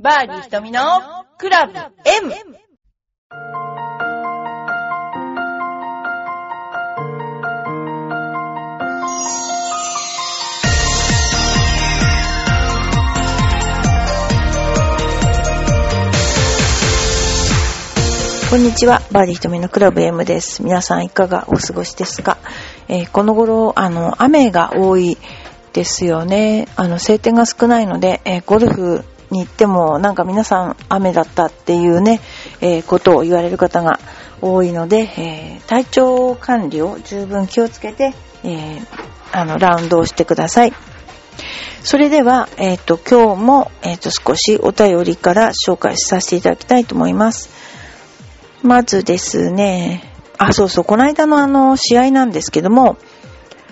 バーディー瞳のクラブ M! こんにちは。バーディー瞳のクラブ M です。皆さんいかがお過ごしですか、えーこの頃、あの、雨が多いですよね。あの、晴天が少ないので、えーゴルフに行ってもなんか皆さん雨だったっていうね、えーことを言われる方が多いので、えー体調管理を十分気をつけて、えーあの、ラウンドをしてください。それでは、えっ、と、今日も、えっ、と、少しお便りから紹介させていただきたいと思います。まずですね、あ、そうそう、この間のあの、試合なんですけども、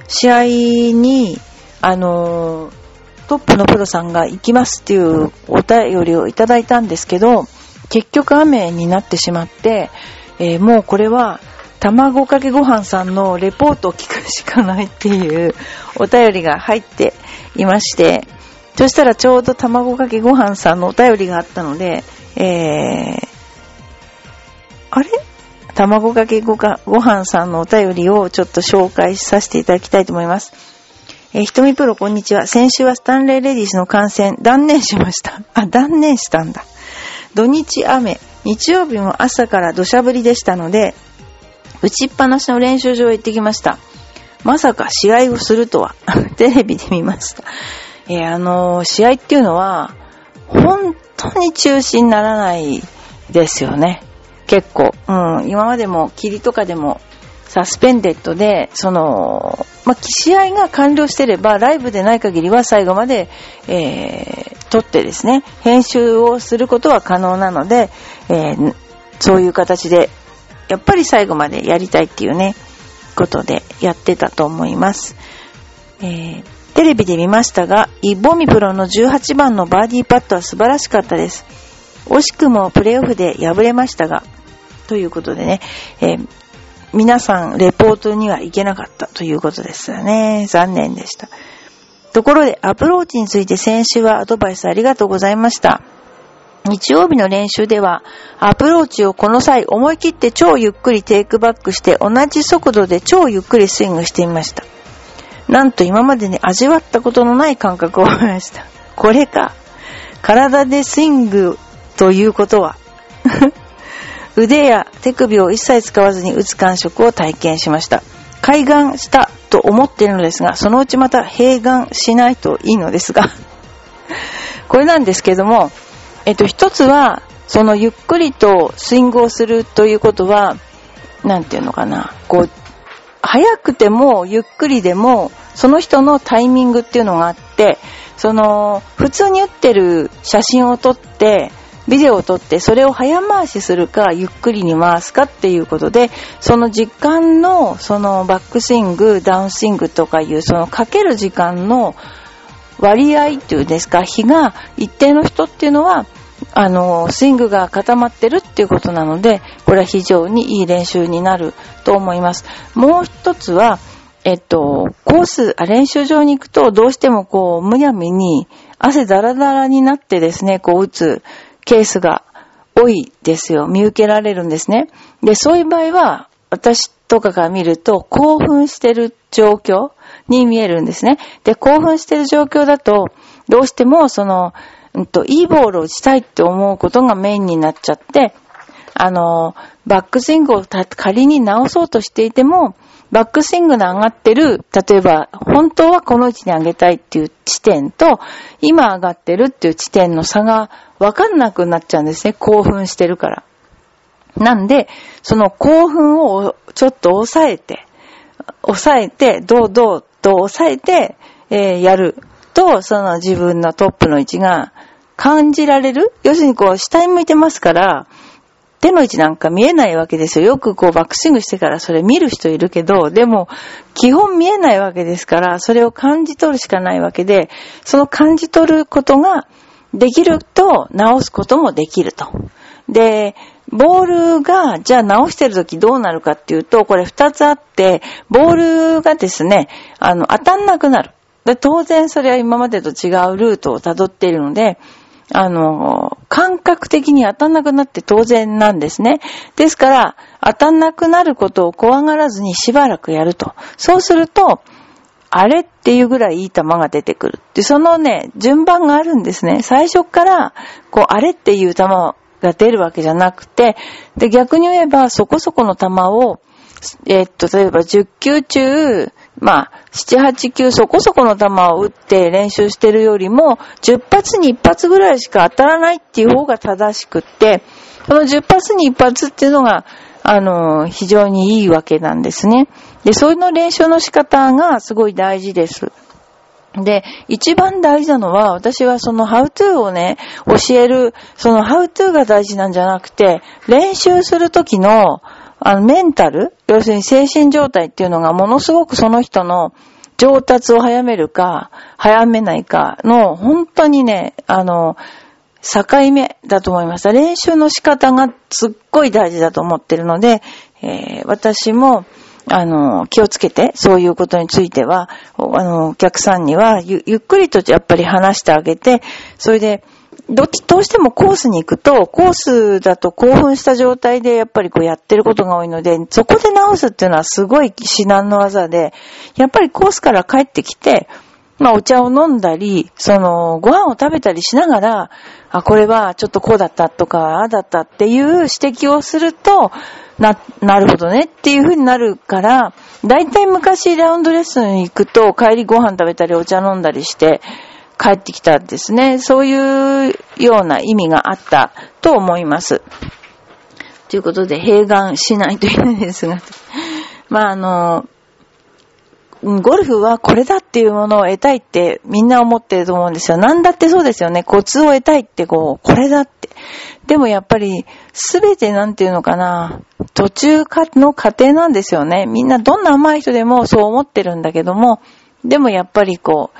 試合に、あの、トップのプロさんが行きますっていうお便りをいただいたんですけど、結局雨になってしまって、えーもうこれは、卵かけご飯さんのレポートを聞くしかないっていうお便りが入っていまして、そしたらちょうど卵かけご飯さんのお便りがあったので、えー、あれ？卵かけごかご飯さんのお便りをちょっと紹介させていただきたいと思います。えーひとみプロこんにちは。先週はスタンレーレディスの観戦断念しました。あ、断念したんだ。土日雨、日曜日も朝から土砂降りでしたので、打ちっぱなしの練習場へ行ってきました。まさか試合をするとは、テレビで見ました。えーあのー試合っていうのは、本当に中止にならないですよね。結構。うん。今までも霧とかでもサスペンデッドで、その、まあ、試合が完了してれば、ライブでない限りは最後まで、えー、撮ってですね、編集をすることは可能なので、えーそういう形で、やっぱり最後までやりたいっていうね、ことでやってたと思います。えーテレビで見ましたが、イ・ボミプロの18番のバーディーパットは素晴らしかったです。惜しくもプレーオフで敗れましたが、ということでね、えー皆さんレポートには行けなかったということですよね。残念でした。ところで、アプローチについて先週はアドバイスありがとうございました。日曜日の練習では、アプローチをこの際思い切って超ゆっくりテイクバックして同じ速度で超ゆっくりスイングしてみました。なんと今までに味わったことのない感覚を覚えました。これか。体でスイングということは。腕や手首を一切使わずに打つ感触を体験しました。開眼したと思っているのですが、そのうちまた閉眼しないといいのですが。これなんですけども、えっと、一つは、そのゆっくりとスイングをするということは、なんていうのかな、こう、早くてもゆっくりでも、その人のタイミングっていうのがあって、その、普通に打ってる写真を撮って、ビデオを撮って、それを早回しするか、ゆっくりに回すかっていうことで、その時間の、そのバックスイング、ダウンスイングとかいう、そのかける時間の割合っていうんですか、日が一定の人っていうのは、あの、スイングが固まってるっていうことなので、これは非常にいい練習になると思います。もう一つは、えっと、コース、練習場に行くと、どうしてもこう、むやみに、汗だらだらになってですね、こう打つケースが多いですよ。見受けられるんですね。で、そういう場合は、私とかが見ると、興奮してる状況に見えるんですね。で、興奮してる状況だと、どうしても、その、うんと、いいボールを打ちたいって思うことがメインになっちゃって、あの、バックスイングを仮に直そうとしていても、バックスイングの上がってる、例えば、本当はこの位置に上げたいっていう地点と、今上がってるっていう地点の差がわかんなくなっちゃうんですね。興奮してるから。なんで、その興奮をちょっと抑えて、抑えて、堂々と抑えて、えーやると、その自分のトップの位置が感じられる？要するにこう、下に向いてますから、手の位置なんか見えないわけですよ。よくこうバックスイングしてからそれ見る人いるけど、でも基本見えないわけですから、それを感じ取るしかないわけで、その感じ取ることができると直すこともできると。で、ボールが、じゃあ直してるときどうなるかっていうと、これ二つあって、ボールがですね、あの、当たんなくなる。で当然それは今までと違うルートを辿っているので、あの、感覚的に当たんなくなって当然なんですね。ですから、当たんなくなることを怖がらずにしばらくやると。そうすると、あれっていうぐらいいい球が出てくる。で、そのね、順番があるんですね。最初から、こう、あれっていう球が出るわけじゃなくて、で、逆に言えば、そこそこの球を、えー、っと、例えば10球中、まあ、7、8球そこそこの球を打って練習してるよりも、10発に1発ぐらいしか当たらないっていう方が正しくって、この10発に1発っていうのが、あの、非常にいいわけなんですね。で、そういうの練習の仕方がすごい大事です。で、一番大事なのは、私はその how to をね、教える、その how to が大事なんじゃなくて、練習するときの、あの、メンタル要するに精神状態っていうのがものすごくその人の上達を早めるか、早めないかの、本当にね、あの、境目だと思いました。練習の仕方がすっごい大事だと思ってるので、えー、私も、あの、気をつけて、そういうことについては、あの、お客さんにはゆ、ゆっくりとやっぱり話してあげて、それで、どっち、どうしてもコースに行くと、コースだと興奮した状態でやっぱりこうやってることが多いので、そこで直すっていうのはすごい至難の技で、やっぱりコースから帰ってきて、まあお茶を飲んだり、その、ご飯を食べたりしながら、あ、これはちょっとこうだったとか、ああだったっていう指摘をすると、な、なるほどねっていう風になるから、だいたい昔ラウンドレッスンに行くと帰りご飯食べたりお茶飲んだりして、帰ってきたんですね。そういうような意味があったと思います。ということで、閉眼しないといけないですが。まあ、あの、ゴルフはこれだっていうものを得たいってみんな思ってると思うんですよ。なんだってそうですよね。コツを得たいってこう、これだって。でもやっぱり、すべてなんていうのかな、途中の過程なんですよね。みんなどんな甘い人でもそう思ってるんだけども、でもやっぱりこう、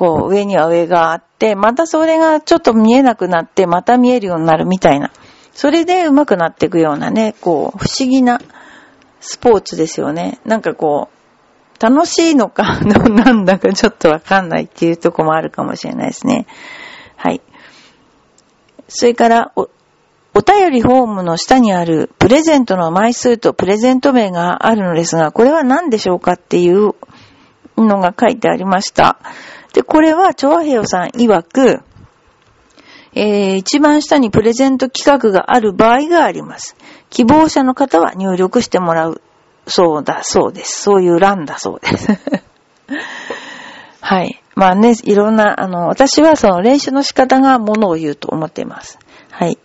こう、上には上があって、またそれがちょっと見えなくなって、また見えるようになるみたいな。それで上手くなっていくようなね、こう、不思議なスポーツですよね。なんかこう、楽しいのか、なんだかちょっとわかんないっていうとこもあるかもしれないですね。はい。それから、お、お便りフォームの下にあるプレゼントの枚数とプレゼント名があるのですが、これは何でしょうかっていうのが書いてありました。で、これは、調和平さん曰く、えー、一番下にプレゼント企画がある場合があります。希望者の方は入力してもらうそうだそうです。そういう欄だそうです。はい。まあね、いろんな、あの、私はその練習の仕方がものを言うと思っています。はい。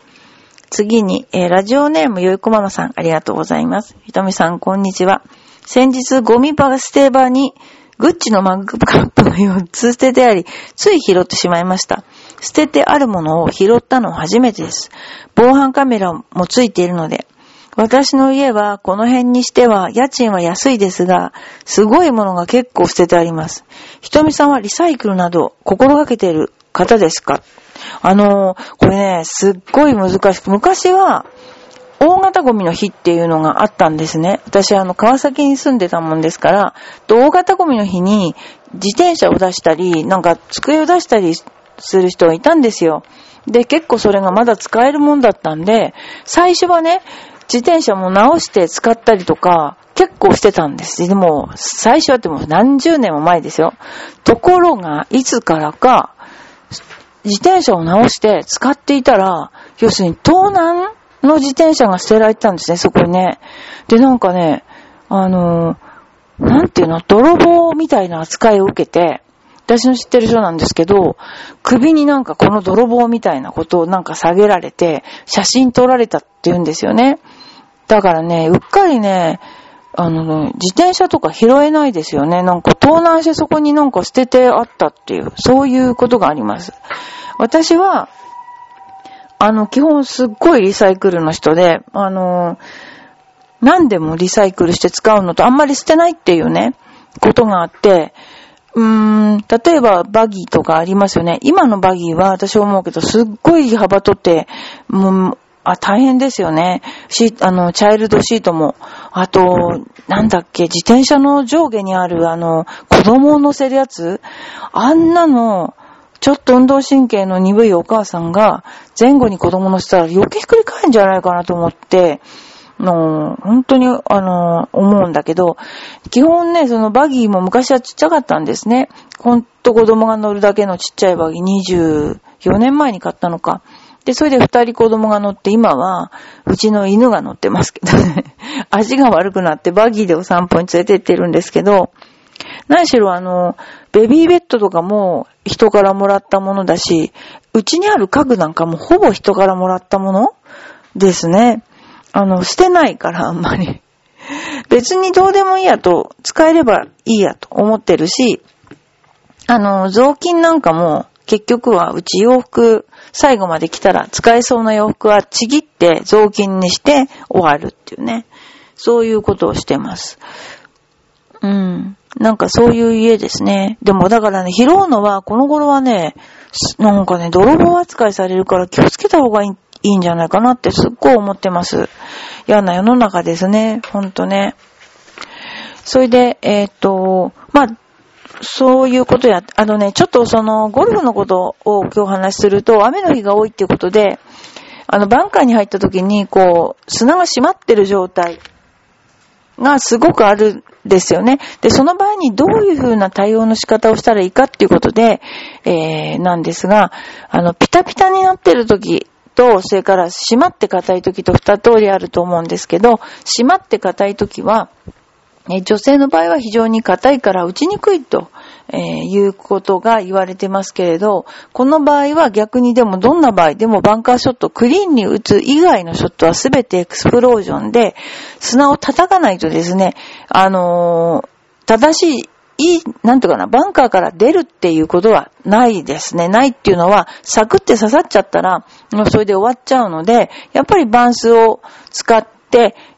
次に、えー、ラジオネームよいこママさん、ありがとうございます。ひとみさん、こんにちは。先日、ゴミバステーバーにグッチのマグカップが4つ捨ててあり、つい拾ってしまいました。捨ててあるものを拾ったのは初めてです。防犯カメラもついているので。私の家はこの辺にしては家賃は安いですが、すごいものが結構捨ててあります。ひとみさんはリサイクルなど心がけている方ですか？あの、これね、すっごい難しく、昔は大型ゴミの日っていうのがあったんですね。私、あの、川崎に住んでたもんですから、大型ゴミの日に自転車を出したり、なんか机を出したりする人がいたんですよ。で、結構それがまだ使えるもんだったんで、最初はね、自転車も直して使ったりとか、結構してたんです。でも、最初はでも何十年も前ですよ。ところが、いつからか、自転車を直して使っていたら、要するに盗難の自転車が捨てられてたんですね、そこにね。で、なんかね、あのー、なんていうの、泥棒みたいな扱いを受けて、私の知ってる人なんですけど、首になんかこの泥棒みたいなことをなんか下げられて、写真撮られたって言うんですよね。だからね、うっかりね、あの、自転車とか拾えないですよね。なんか盗難してそこになんか捨ててあったっていう、そういうことがあります。私は、あの、基本すっごいリサイクルの人で、あの、何でもリサイクルして使うのとあんまり捨てないっていうね、ことがあって、うーん、例えばバギーとかありますよね。今のバギーは私思うけど、すっごい幅取って、もう、あ、大変ですよね。シあの、チャイルドシートも。あと、なんだっけ、自転車の上下にある、あの、子供を乗せるやつ？あんなの、ちょっと運動神経の鈍いお母さんが前後に子供乗せたら余計ひっくり返るんじゃないかなと思って、の、本当に、あの、思うんだけど、基本ね、そのバギーも昔はちっちゃかったんですね。ほんと子供が乗るだけのちっちゃいバギー24年前に買ったのか。で、それで二人子供が乗って、今は、うちの犬が乗ってますけどね。味が悪くなってバギーでお散歩に連れて行ってるんですけど、何しろあの、ベビーベッドとかも人からもらったものだし、うちにある家具なんかもほぼ人からもらったもの？ですね。あの、捨てないからあんまり。別にどうでもいいやと、使えればいいやと思ってるし、あの、雑巾なんかも結局はうち洋服最後まで来たら使えそうな洋服はちぎって雑巾にして終わるっていうね。そういうことをしてます。うん。なんかそういう家ですね。でもだからね、拾うのは、この頃はね、なんかね、泥棒扱いされるから気をつけた方がいいんじゃないかなってすっごい思ってます。嫌な世の中ですね。ほんとね。それで、えっ、と、まあ、そういうことや、あのね、ちょっとその、ゴルフのことを今日お話しすると、雨の日が多いっていうことで、あの、バンカーに入った時に、こう、砂が閉まってる状態がすごくあるんですよね。で、その場合にどういうふうな対応の仕方をしたらいいかっていうことで、えー、なんですが、あの、ピタピタになってる時と、それから閉まって硬い時と二通りあると思うんですけど、閉まって硬い時は、女性の場合は非常に硬いから打ちにくいと、えー、いうことが言われてますけれど、この場合は逆にでもどんな場合でもバンカーショット、クリーンに打つ以外のショットはすべてエクスプロージョンで砂を叩かないとですね、あのー、正しいいい、なんていうかな、バンカーから出るっていうことはないですね。ないっていうのは、サクって刺さっちゃったら、もうそれで終わっちゃうので、やっぱりバンスを使っ、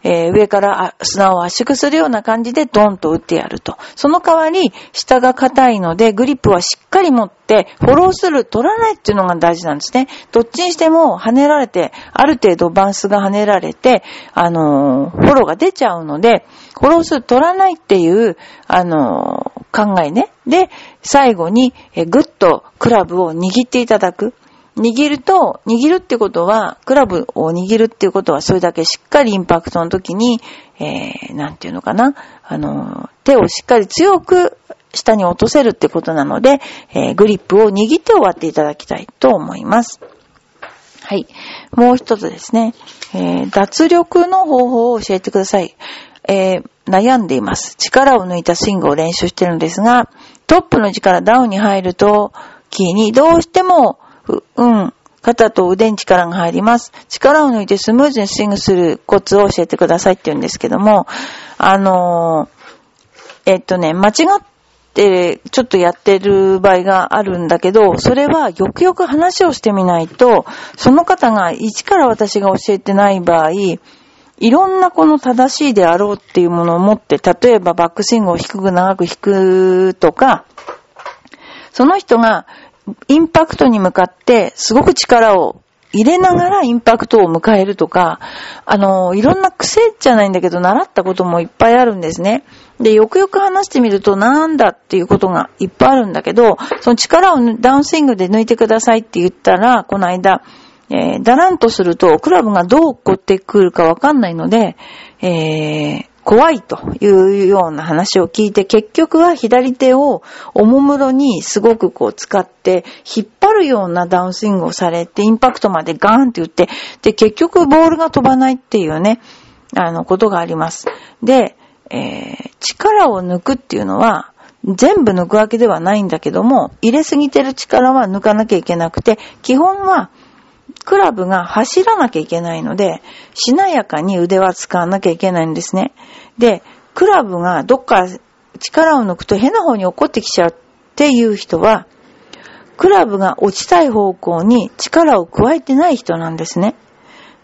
えー、上から砂を圧縮するような感じでドンと打ってやると。その代わり、下が硬いので、グリップはしっかり持って、フォローする、取らないっていうのが大事なんですね。どっちにしても跳ねられて、ある程度バンスが跳ねられて、あのー、フォローが出ちゃうので、フォローする、取らないっていう、あのー、考えね。で、最後に、えぐっとクラブを握っていただく。握ると、握るってことは、クラブを握るっていうことは、それだけしっかりインパクトの時に、えー、なんていうのかな、あの、手をしっかり強く下に落とせるってことなので、えー、グリップを握って終わっていただきたいと思います。はい。もう一つですね、えー、脱力の方法を教えてください。えー、悩んでいます。力を抜いたスイングを練習してるんですが、トップの力ダウンに入ると、キーにどうしてもうん。肩と腕に力が入ります。力を抜いてスムーズにスイングするコツを教えてくださいって言うんですけども、あのー、えっとね、間違ってちょっとやってる場合があるんだけど、それはよくよく話をしてみないと、その方が一から私が教えてない場合、いろんなこの正しいであろうっていうものを持って、例えばバックスイングを低く長く引くとか、その人がインパクトに向かってすごく力を入れながらインパクトを迎えるとか、あの、いろんな癖じゃないんだけど、習ったこともいっぱいあるんですね。で、よくよく話してみると、なんだっていうことがいっぱいあるんだけど、その力をダウンスイングで抜いてくださいって言ったら、この間、えー、だらんとすると、クラブがどう起こってくるかわかんないので、えー、怖いというような話を聞いて、結局は左手をおもむろにすごくこう使って、引っ張るようなダウンスイングをされて、インパクトまでガーンって言って、で、結局ボールが飛ばないっていうね、あの、ことがあります。で、えー、力を抜くっていうのは、全部抜くわけではないんだけども、入れすぎてる力は抜かなきゃいけなくて、基本はクラブが走らなきゃいけないので、しなやかに腕は使わなきゃいけないんですね。で、クラブがどっか力を抜くと変な方に落っこってきちゃうっていう人は、クラブが落ちたい方向に力を加えてない人なんですね。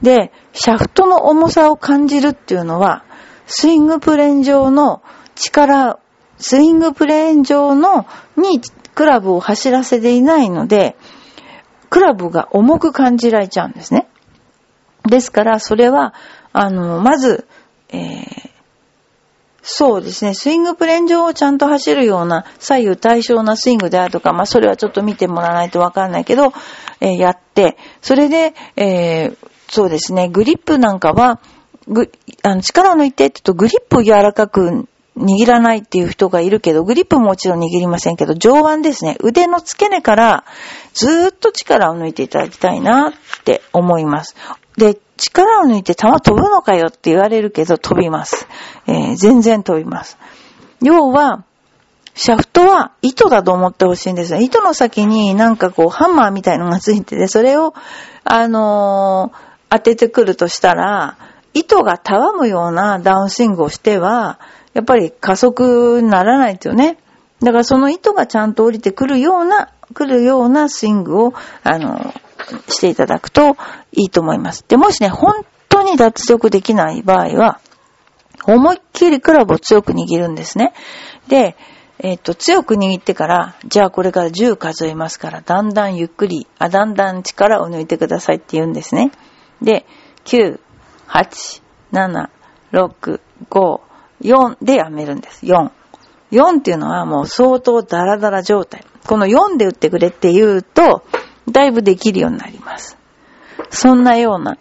で、シャフトの重さを感じるっていうのは、スイングプレーン上の力、スイングプレーン上のにクラブを走らせていないので、クラブが重く感じられちゃうんですね。ですから、それは、あの、まず、えー、そうですね。スイングプレーン上をちゃんと走るような左右対称なスイングであるとか、まあそれはちょっと見てもらわないとわかんないけど、えー、やって、それで、えー、そうですね、グリップなんかは、ぐ、あの、力を抜いてって言うとグリップを柔らかく握らないっていう人がいるけど、グリップももちろん握りませんけど、上腕ですね。腕の付け根からずーっと力を抜いていただきたいなって思います。で、力を抜いて球飛ぶのかよって言われるけど飛びます。えー、全然飛びます。要は、シャフトは糸だと思ってほしいんですよ。糸の先になんかこうハンマーみたいのがついてて、それを、あのー、当ててくるとしたら、糸がたわむようなダウンスイングをしては、やっぱり加速にならないですよね。だからその糸がちゃんと降りてくるような、来るようなスイングを、あの、していただくといいと思います。で、もしね、本当に脱力できない場合は、思いっきりクラブを強く握るんですね。で、えっ、と、強く握ってから、じゃあこれから10数えますから、だんだんゆっくり、あ、だんだん力を抜いてくださいって言うんですね。で、9、8、7、6、5、4でやめるんです。4。4っていうのはもう相当ダラダラ状態。この4で打ってくれって言うと、だいぶできるようになります。そんなような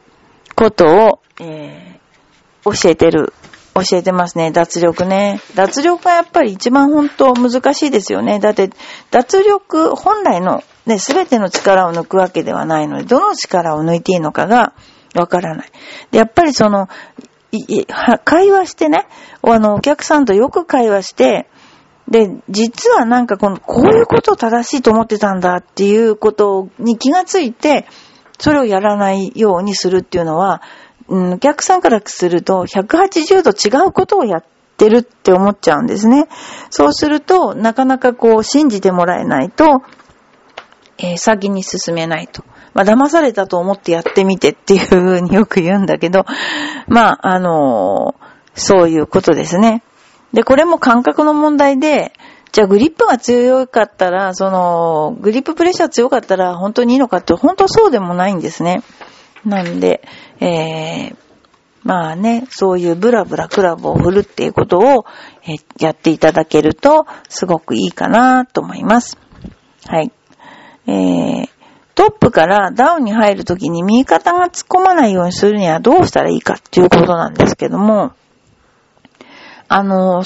ことを、えー、教えてる、教えてますね。脱力ね。脱力がやっぱり一番本当難しいですよね。だって、脱力、本来のね、すべての力を抜くわけではないので、どの力を抜いていいのかがわからない。で、やっぱりその、会話してね、あの、お客さんとよく会話して、で、実はなんかこの、こういうことを正しいと思ってたんだっていうことに気がついて、それをやらないようにするっていうのは、うん、お客さんからすると180度違うことをやってるって思っちゃうんですね。そうすると、なかなかこう信じてもらえないと、えー、先に進めないと。まあ、騙されたと思ってやってみてっていう風によく言うんだけど、まあ、あの、そういうことですね。で、これも感覚の問題で、じゃあグリップが強かったら、その、グリッププレッシャー強かったら本当にいいのかって、本当そうでもないんですね。なんで、えー、まあね、そういうブラブラクラブを振るっていうことを、えやっていただけると、すごくいいかなと思います。はい。えー、トップからダウンに入るときに右肩が突っ込まないようにするにはどうしたらいいかっていうことなんですけども、あの、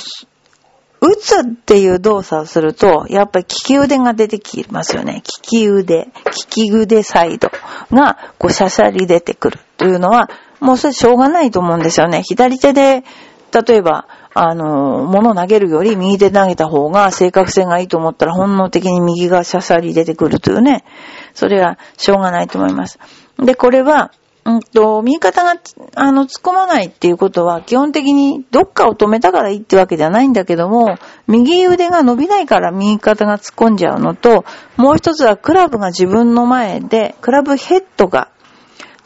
打つっていう動作をすると、やっぱり利き腕が出てきますよね。利き腕、利き腕サイドが、こう、シャシャリ出てくるというのは、もうそれしょうがないと思うんですよね。左手で、例えば、あの、物投げるより右手投げた方が正確性がいいと思ったら本能的に右がシャシャリ出てくるというね。それはしょうがないと思います。で、これは、うんと、右肩が、あの、突っ込まないっていうことは、基本的にどっかを止めたからいいってわけじゃないんだけども、右腕が伸びないから右肩が突っ込んじゃうのと、もう一つはクラブが自分の前で、クラブヘッドが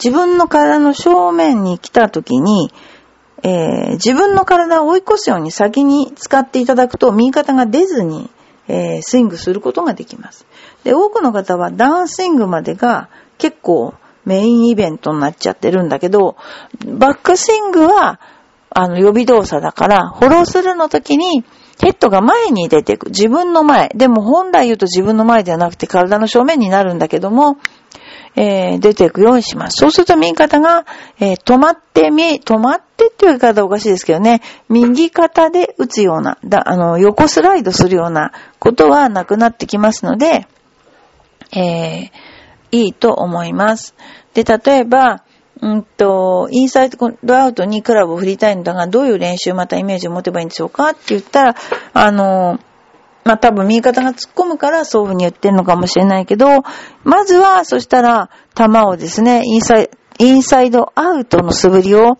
自分の体の正面に来た時に、えー、自分の体を追い越すように先に使っていただくと、右肩が出ずに、えー、スイングすることができます。で、多くの方はダンスイングまでが結構メインイベントになっちゃってるんだけど、バックスイングは、あの、予備動作だから、フォロースルーの時に、ヘッドが前に出てく。自分の前。でも本来言うと自分の前ではなくて体の正面になるんだけども、えー、出ていくようにします。そうすると右肩が、えー、止まってみ、止まってっていう言い方おかしいですけどね、右肩で打つような、だあの、横スライドするようなことはなくなってきますので、えー、いいと思います。で、例えば、うんと、インサイドアウトにクラブを振りたいんだが、どういう練習またイメージを持てばいいんでしょうかって言ったら、あの、まあ、多分右肩が突っ込むからそういう風に言ってるのかもしれないけど、まずは、そしたら、球をですね、インサイインサイドアウトの素振りを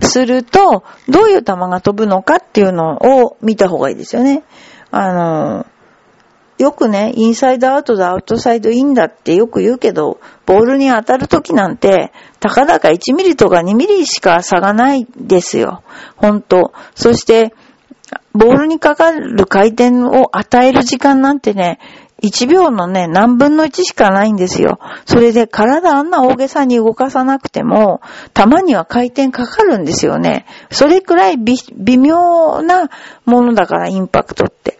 すると、どういう球が飛ぶのかっていうのを見た方がいいですよね。あの、よくね、インサイドアウトだ、アウトサイドインだってよく言うけど、ボールに当たるときなんて、たかだか1ミリとか2ミリしか差がないですよ。ほんと。そして、ボールにかかる回転を与える時間なんてね、1秒のね、何分の1しかないんですよ。それで体あんな大げさに動かさなくても、たまには回転かかるんですよね。それくらい微妙なものだから、インパクトって。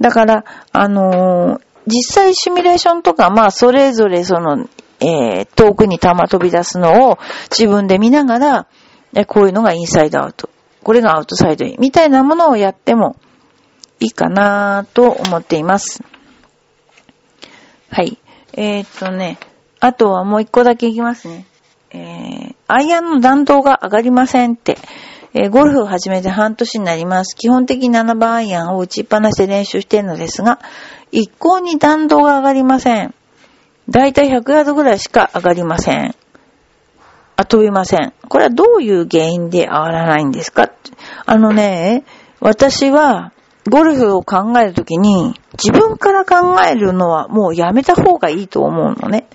だから、あのー、実際シミュレーションとか、まあ、それぞれその、えー、遠くに球飛び出すのを自分で見ながら、えこういうのがインサイドアウト。これがアウトサイドイン。みたいなものをやってもいいかなと思っています。はい。えー、っとね、あとはもう一個だけいきますね。えー、アイアンの弾道が上がりませんって。えー、ゴルフを始めて半年になります。基本的に7番アイアンを打ちっぱなしで練習しているのですが、一向に弾道が上がりません。だいたい100ヤードぐらいしか上がりません。あ、飛びません。これはどういう原因で上がらないんですか？あのね、私はゴルフを考えるときに自分から考えるのはもうやめた方がいいと思うのね。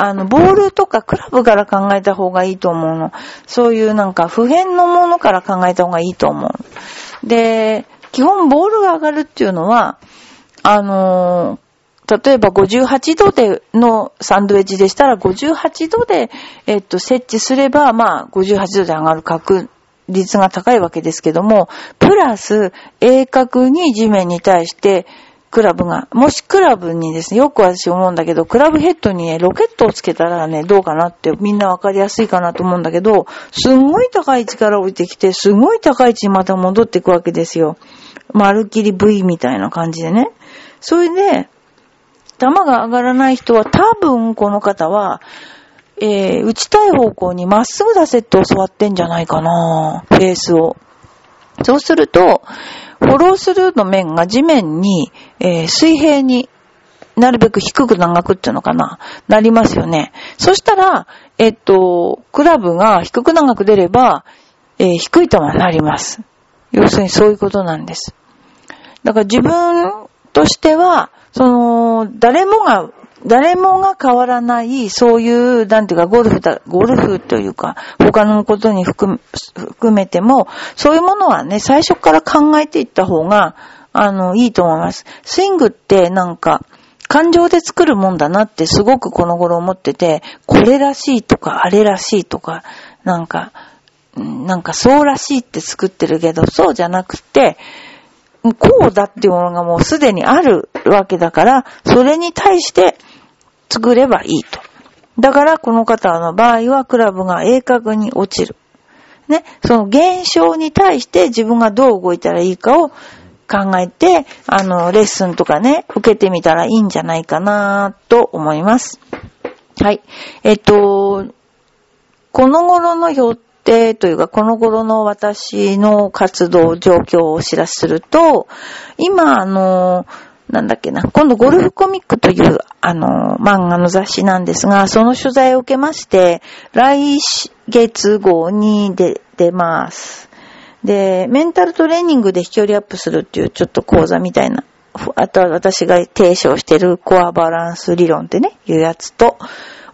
あの、ボールとかクラブから考えた方がいいと思うの。そういうなんか普遍のものから考えた方がいいと思う。で、基本ボールが上がるっていうのは、あの例えば58度でのサンドウェッジでしたら58度で、えっと、設置すれば、まあ、58度で上がる確率が高いわけですけども、プラス、鋭角に地面に対して、クラブが、もしクラブにですね、よく私思うんだけど、クラブヘッドにね、ロケットをつけたらね、どうかなってみんなわかりやすいかなと思うんだけど、すんごい高い位置から降りてきて、すごい高い位置にまた戻っていくわけですよ。まるきり V みたいな感じでね。それで、球が上がらない人は多分この方は、えー、打ちたい方向にまっすぐ出せって教わってんじゃないかなフェースを。そうすると、フォロースルーの面が地面に、えー、水平になるべく低く長くっていうのかな？なりますよね。そしたら、えっと、クラブが低く長く出れば、えー、低い球になります。要するにそういうことなんです。だから自分としては、その、誰もが、誰もが変わらない、そういう、なんていうか、ゴルフだ、ゴルフというか、他のことに含めても、そういうものはね、最初から考えていった方が、あの、いいと思います。スイングってなんか、感情で作るもんだなってすごくこの頃思ってて、これらしいとか、あれらしいとか、なんか、なんかそうらしいって作ってるけど、そうじゃなくて、こうだっていうものがもうすでにあるわけだから、それに対して作ればいいと。だからこの方の場合はクラブが鋭角に落ちる。ね、その現象に対して自分がどう動いたらいいかを考えて、あの、レッスンとかね、受けてみたらいいんじゃないかなと思います。はい。えっと、この頃の予定というか、この頃の私の活動状況をお知らせすると、今、あの、なんだっけな、今度ゴルフコミックという、あの、漫画の雑誌なんですが、その取材を受けまして、来月号に出、出ます。で、メンタルトレーニングで飛距離アップするっていうちょっと講座みたいな、あとは私が提唱してるコアバランス理論ってね、いうやつと、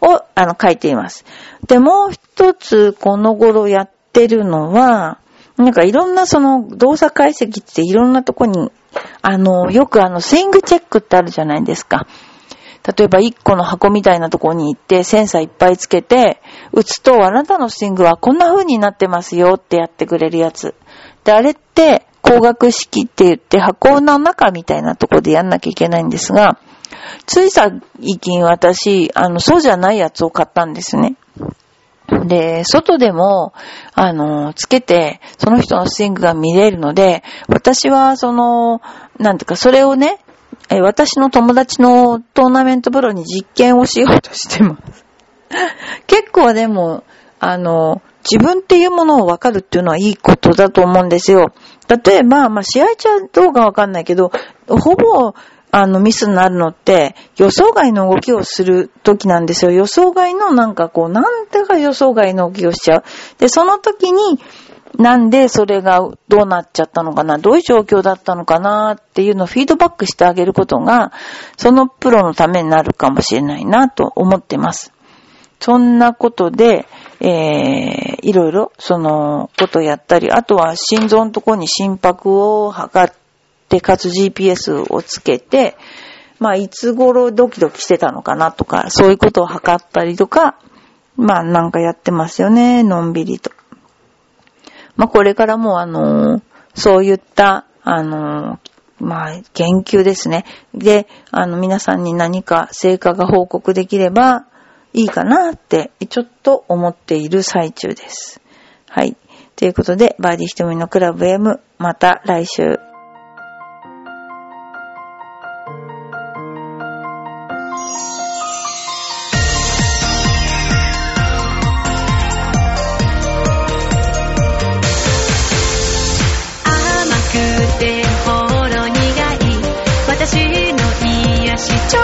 を、あの、書いています。で、もう一つ、この頃やってるのは、なんかいろんなその動作解析っていろんなとこに、あの、よくあの、スイングチェックってあるじゃないですか。例えば一個の箱みたいなとこに行ってセンサーいっぱいつけて、打つとあなたのスイングはこんな風になってますよってやってくれるやつ。で、あれって光学式って言って箱の中みたいなとこでやんなきゃいけないんですが、つい最近私、あの、そうじゃないやつを買ったんですね。で、外でも、あの、つけて、その人のスイングが見れるので、私は、その、なんていうか、それをね、え私の友達のトーナメントプロに実験をしようとしてます。結構でも、あの、自分っていうものを分かるっていうのはいいことだと思うんですよ。例えば、まあ、試合中はどうかわかんないけど、ほぼ、あの、ミスになるのって、予想外の動きをする時なんですよ。予想外のなんかこう、なんてか予想外の動きをしちゃう。で、その時に、なんでそれがどうなっちゃったのかな、どういう状況だったのかなっていうのをフィードバックしてあげることが、そのプロのためになるかもしれないなと思ってます。そんなことで、えー、いろいろそのことをやったり、あとは心臓のところに心拍を測って、かつ GPS をつけて、まあ、いつ頃ドキドキしてたのかなとか、そういうことを測ったりとか、まあ、なんかやってますよね、のんびりと。まあ、これからもあのー、そういった、あのー、まあ、研究ですね。で、あの、皆さんに何か成果が報告できればいいかなって、ちょっと思っている最中です。はい。ということで、バーディー瞳のクラブ M、また来週。si